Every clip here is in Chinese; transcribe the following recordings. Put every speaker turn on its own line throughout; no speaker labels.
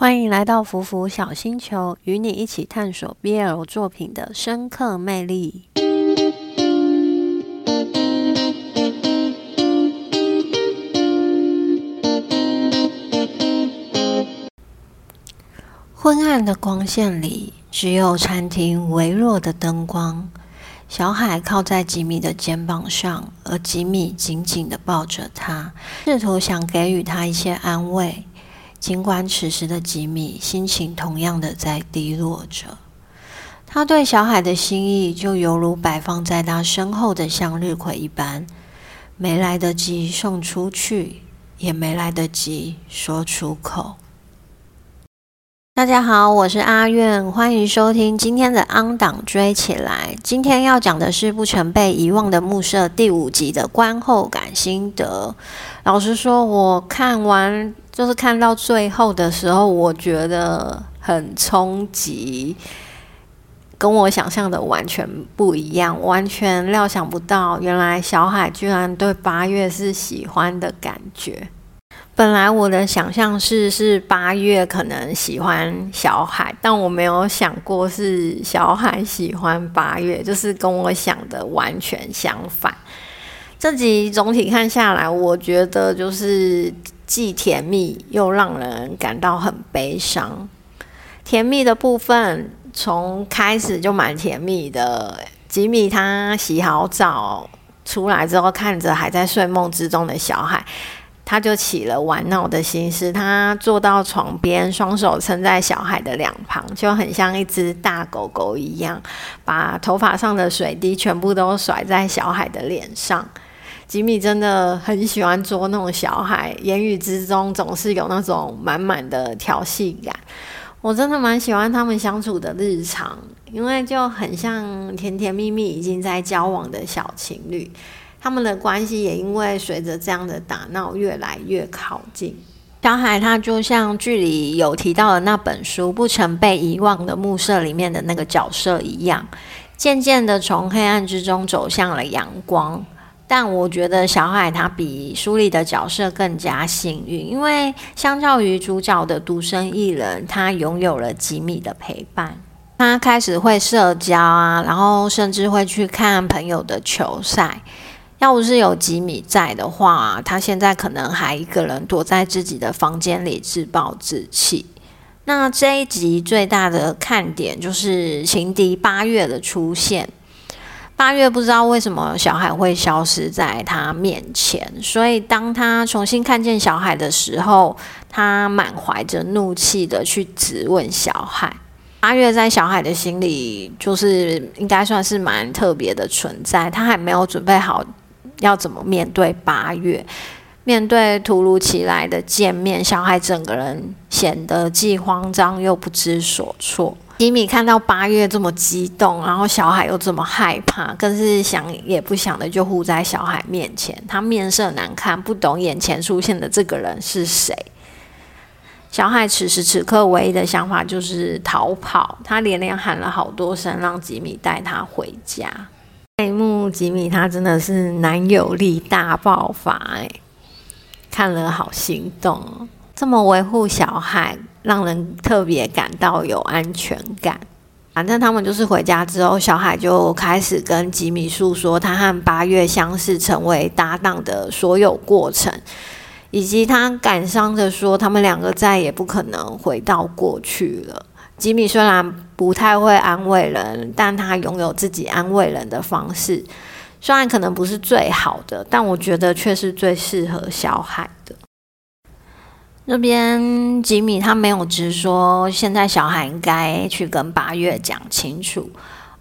欢迎来到福福小星球，与你一起探索 BL 作品的深刻魅力。昏暗的光线里，只有餐厅微弱的灯光。小海靠在吉米的肩膀上，而吉米紧紧的抱着他，试图想给予他一些安慰。尽管此时的吉米心情同样的在低落着，他对小海的心意就犹如摆放在他身后的向日葵一般，没来得及送出去，也没来得及说出口。大家好，我是阿苑，欢迎收听今天的《安档追起来》。今天要讲的是《不曾被遗忘的暮色》第五集的观后感心得。老实说，我看完。就是看到最后的时候，我觉得很冲击，跟我想象的完全不一样，完全料想不到，原来小海居然对八月是喜欢的感觉。本来我的想象是是八月可能喜欢小海，但我没有想过是小海喜欢八月，就是跟我想的完全相反。这集总体看下来，我觉得就是。既甜蜜又让人感到很悲伤。甜蜜的部分从开始就蛮甜蜜的。吉米他洗好澡出来之后，看着还在睡梦之中的小海，他就起了玩闹的心思。他坐到床边，双手撑在小孩的两旁，就很像一只大狗狗一样，把头发上的水滴全部都甩在小孩的脸上。吉米真的很喜欢捉弄小孩，言语之中总是有那种满满的调戏感。我真的蛮喜欢他们相处的日常，因为就很像甜甜蜜蜜已经在交往的小情侣。他们的关系也因为随着这样的打闹越来越靠近。小海他就像剧里有提到的那本书《不曾被遗忘的暮色》里面的那个角色一样，渐渐的从黑暗之中走向了阳光。但我觉得小海他比书里的角色更加幸运，因为相较于主角的独身一人，他拥有了吉米的陪伴。他开始会社交啊，然后甚至会去看朋友的球赛。要不是有吉米在的话，他现在可能还一个人躲在自己的房间里自暴自弃。那这一集最大的看点就是情敌八月的出现。八月不知道为什么小海会消失在他面前，所以当他重新看见小海的时候，他满怀着怒气的去质问小海。八月在小海的心里，就是应该算是蛮特别的存在。他还没有准备好要怎么面对八月，面对突如其来的见面，小海整个人显得既慌张又不知所措。吉米看到八月这么激动，然后小海又这么害怕，更是想也不想的就护在小海面前。他面色难看，不懂眼前出现的这个人是谁。小海此时此刻唯一的想法就是逃跑。他连连喊了好多声，让吉米带他回家。那一幕，吉米他真的是男友力大爆发，哎，看了好心动。这么维护小海。让人特别感到有安全感。反正他们就是回家之后，小海就开始跟吉米诉说他和八月相识、成为搭档的所有过程，以及他感伤的说，他们两个再也不可能回到过去了。吉米虽然不太会安慰人，但他拥有自己安慰人的方式，虽然可能不是最好的，但我觉得却是最适合小海的。那边吉米他没有直说，现在小孩应该去跟八月讲清楚，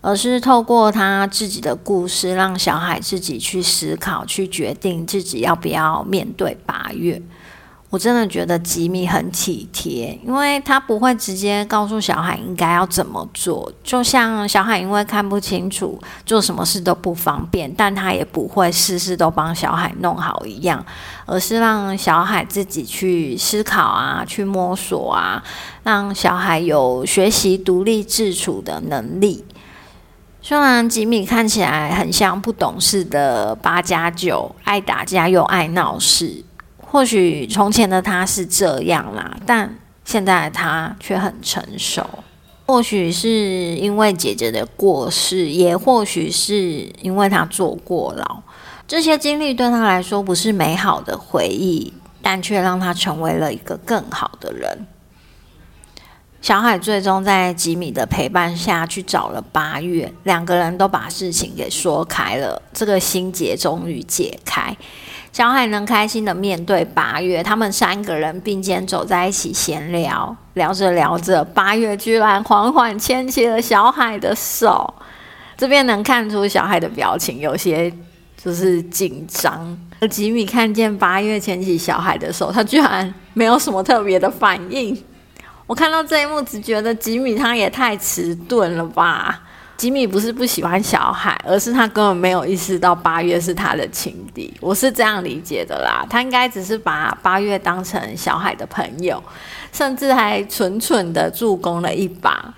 而是透过他自己的故事，让小孩自己去思考，去决定自己要不要面对八月。我真的觉得吉米很体贴，因为他不会直接告诉小孩应该要怎么做，就像小孩因为看不清楚，做什么事都不方便，但他也不会事事都帮小孩弄好一样，而是让小孩自己去思考啊，去摸索啊，让小孩有学习独立自处的能力。虽然吉米看起来很像不懂事的八加九，爱打架又爱闹事。或许从前的他是这样啦，但现在他却很成熟。或许是因为姐姐的过世，也或许是因为他坐过牢，这些经历对他来说不是美好的回忆，但却让他成为了一个更好的人。小海最终在吉米的陪伴下去找了八月，两个人都把事情给说开了，这个心结终于解开。小海能开心的面对八月，他们三个人并肩走在一起闲聊，聊着聊着，八月居然缓缓牵起了小海的手。这边能看出小海的表情有些就是紧张。吉米看见八月牵起小海的手，他居然没有什么特别的反应。我看到这一幕，只觉得吉米他也太迟钝了吧。吉米不是不喜欢小海，而是他根本没有意识到八月是他的情敌。我是这样理解的啦，他应该只是把八月当成小海的朋友，甚至还蠢蠢的助攻了一把，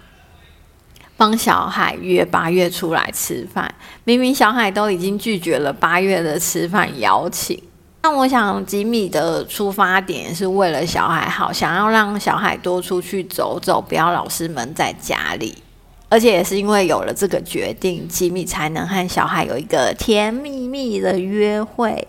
帮小海约八月出来吃饭。明明小海都已经拒绝了八月的吃饭邀请。那我想吉米的出发点是为了小孩好，想要让小孩多出去走走，不要老是闷在家里。而且也是因为有了这个决定，吉米才能和小孩有一个甜蜜蜜的约会。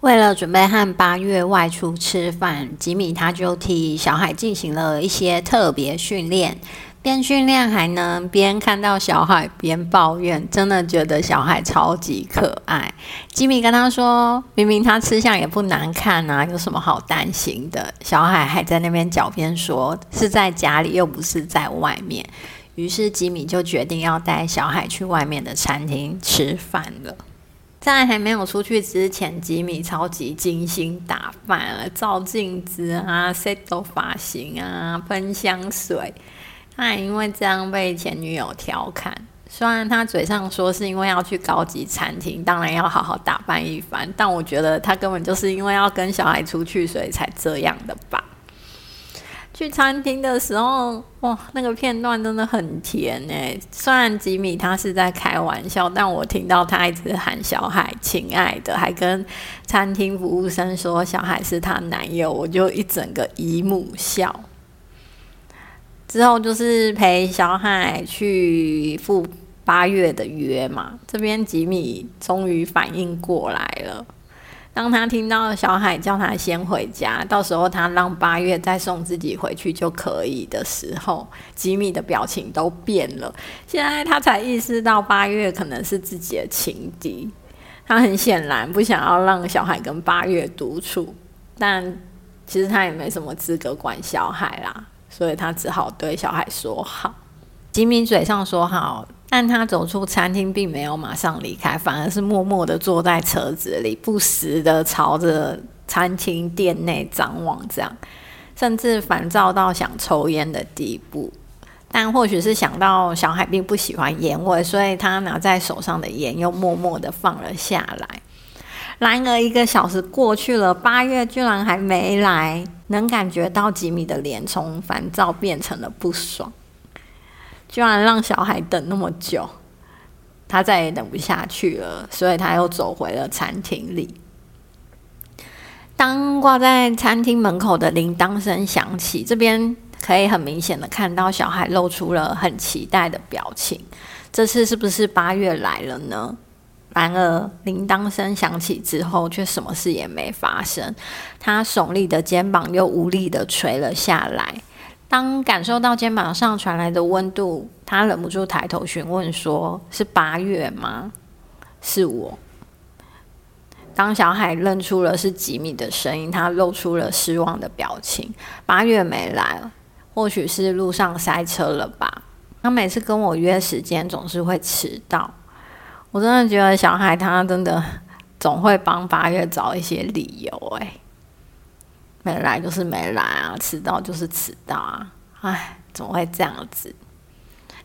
为了准备和八月外出吃饭，吉米他就替小孩进行了一些特别训练。边训练还能边看到小孩边抱怨，真的觉得小孩超级可爱。吉米跟他说：“明明他吃相也不难看啊，有什么好担心的？”小孩还在那边狡辩说：“是在家里，又不是在外面。”于是吉米就决定要带小孩去外面的餐厅吃饭了。在还没有出去之前，吉米超级精心打扮了，照镜子啊，set 发型啊，喷香水。他也因为这样被前女友调侃，虽然他嘴上说是因为要去高级餐厅，当然要好好打扮一番，但我觉得他根本就是因为要跟小孩出去，所以才这样的吧。去餐厅的时候，哇，那个片段真的很甜哎！虽然吉米他是在开玩笑，但我听到他一直喊小孩“亲爱的”，还跟餐厅服务生说小孩是他男友，我就一整个姨母笑。之后就是陪小海去赴八月的约嘛。这边吉米终于反应过来了。当他听到小海叫他先回家，到时候他让八月再送自己回去就可以的时候，吉米的表情都变了。现在他才意识到八月可能是自己的情敌。他很显然不想要让小海跟八月独处，但其实他也没什么资格管小海啦。所以他只好对小孩说好。吉米嘴上说好，但他走出餐厅并没有马上离开，反而是默默的坐在车子里，不时的朝着餐厅店内张望，这样甚至烦躁到想抽烟的地步。但或许是想到小海并不喜欢烟味，所以他拿在手上的烟又默默的放了下来。然而一个小时过去了，八月居然还没来。能感觉到吉米的脸从烦躁变成了不爽，居然让小孩等那么久，他再也等不下去了，所以他又走回了餐厅里。当挂在餐厅门口的铃铛声响起，这边可以很明显的看到小孩露出了很期待的表情。这次是不是八月来了呢？然而，铃铛声响起之后，却什么事也没发生。他耸立的肩膀又无力的垂了下来。当感受到肩膀上传来的温度，他忍不住抬头询问：“说是八月吗？”“是我。”当小海认出了是吉米的声音，他露出了失望的表情。八月没来，或许是路上塞车了吧。他每次跟我约时间，总是会迟到。我真的觉得小海他真的总会帮八月找一些理由，哎，没来就是没来啊，迟到就是迟到啊，哎，怎么会这样子？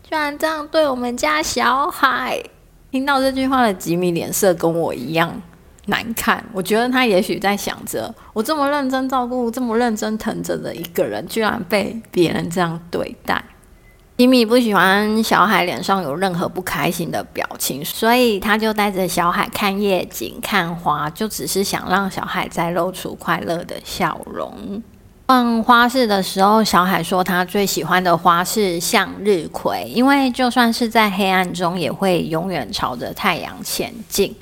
居然这样对我们家小海！听到这句话的吉米脸色跟我一样难看，我觉得他也许在想着，我这么认真照顾、这么认真疼着的一个人，居然被别人这样对待。吉米不喜欢小海脸上有任何不开心的表情，所以他就带着小海看夜景、看花，就只是想让小海再露出快乐的笑容。逛花市的时候，小海说他最喜欢的花是向日葵，因为就算是在黑暗中，也会永远朝着太阳前进。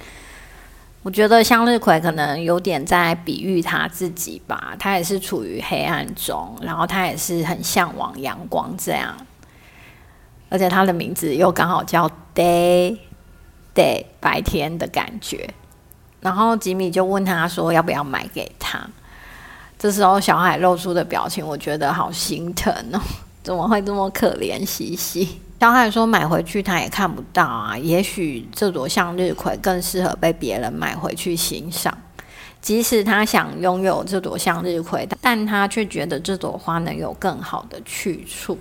我觉得向日葵可能有点在比喻他自己吧，他也是处于黑暗中，然后他也是很向往阳光这样，而且他的名字又刚好叫 Day Day 白天的感觉。然后吉米就问他说要不要买给他。这时候，小海露出的表情，我觉得好心疼哦，怎么会这么可怜兮兮？小海说：“买回去他也看不到啊，也许这朵向日葵更适合被别人买回去欣赏。即使他想拥有这朵向日葵，但他却觉得这朵花能有更好的去处。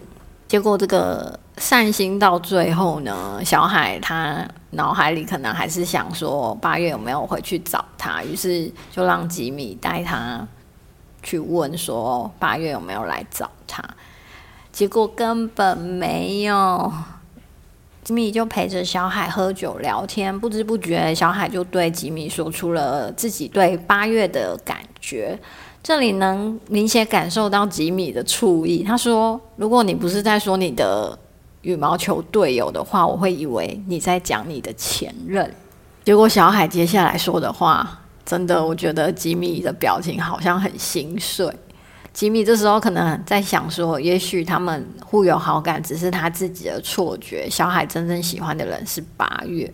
结果，这个善心到最后呢，小海他脑海里可能还是想说八月有没有回去找他，于是就让吉米带他。”去问说八月有没有来找他，结果根本没有。吉米就陪着小海喝酒聊天，不知不觉小海就对吉米说出了自己对八月的感觉。这里能明显感受到吉米的醋意。他说：“如果你不是在说你的羽毛球队友的话，我会以为你在讲你的前任。”结果小海接下来说的话。真的，我觉得吉米的表情好像很心碎。吉米这时候可能在想说，也许他们互有好感，只是他自己的错觉。小海真正喜欢的人是八月。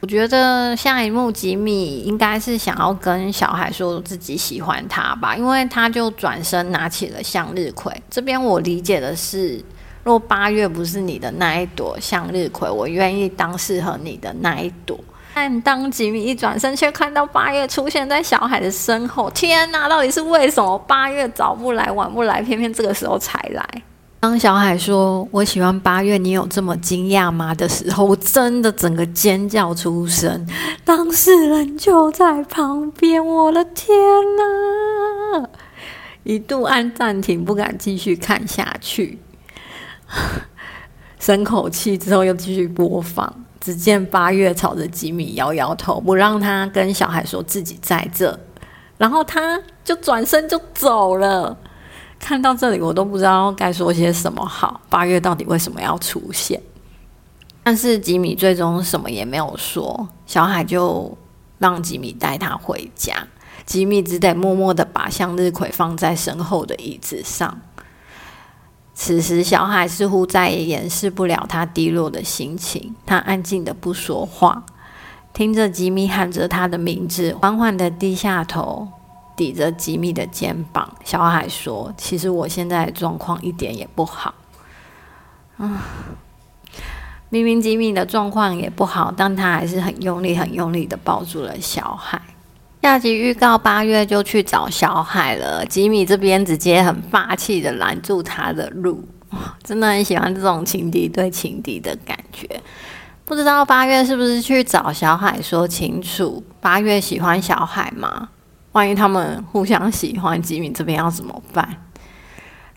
我觉得下一幕吉米应该是想要跟小海说自己喜欢他吧，因为他就转身拿起了向日葵。这边我理解的是，若八月不是你的那一朵向日葵，我愿意当适合你的那一朵。但当吉米一转身，却看到八月出现在小海的身后。天哪，到底是为什么？八月早不来晚不来，偏偏这个时候才来。当小海说“我喜欢八月”，你有这么惊讶吗？的时候，我真的整个尖叫出声。当事人就在旁边，我的天哪！一度按暂停，不敢继续看下去。深口气之后，又继续播放。只见八月朝着吉米摇摇头，不让他跟小孩说自己在这，然后他就转身就走了。看到这里，我都不知道该说些什么好。八月到底为什么要出现？但是吉米最终什么也没有说，小海就让吉米带他回家。吉米只得默默的把向日葵放在身后的椅子上。此时，小海似乎再也掩饰不了他低落的心情。他安静的不说话，听着吉米喊着他的名字，缓缓的低下头，抵着吉米的肩膀。小海说：“其实我现在状况一点也不好。”啊，明明吉米的状况也不好，但他还是很用力、很用力的抱住了小海。下集预告：八月就去找小海了。吉米这边直接很霸气的拦住他的路，真的很喜欢这种情敌对情敌的感觉。不知道八月是不是去找小海说清楚？八月喜欢小海吗？万一他们互相喜欢，吉米这边要怎么办？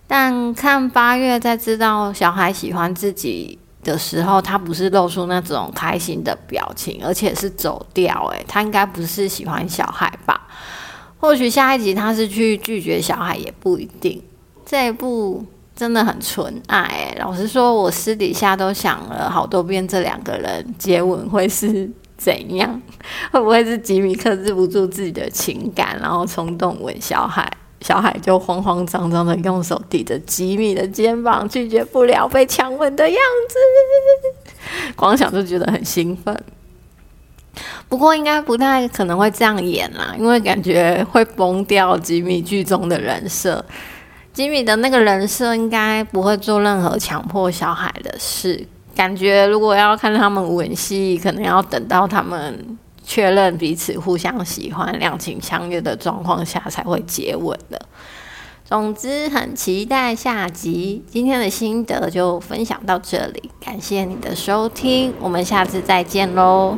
但看八月在知道小海喜欢自己。的时候，他不是露出那种开心的表情，而且是走掉。诶，他应该不是喜欢小孩吧？或许下一集他是去拒绝小孩，也不一定。这一部真的很纯爱。老实说，我私底下都想了好多遍，这两个人接吻会是怎样？会不会是吉米克制不住自己的情感，然后冲动吻小海？小海就慌慌张张的用手抵着吉米的肩膀，拒绝不了被强吻的样子，光想就觉得很兴奋。不过应该不太可能会这样演啦，因为感觉会崩掉吉米剧中的人设。吉米的那个人设应该不会做任何强迫小海的事。感觉如果要看他们吻戏，可能要等到他们。确认彼此互相喜欢、两情相悦的状况下才会接吻了。总之，很期待下集。今天的心得就分享到这里，感谢你的收听，我们下次再见喽。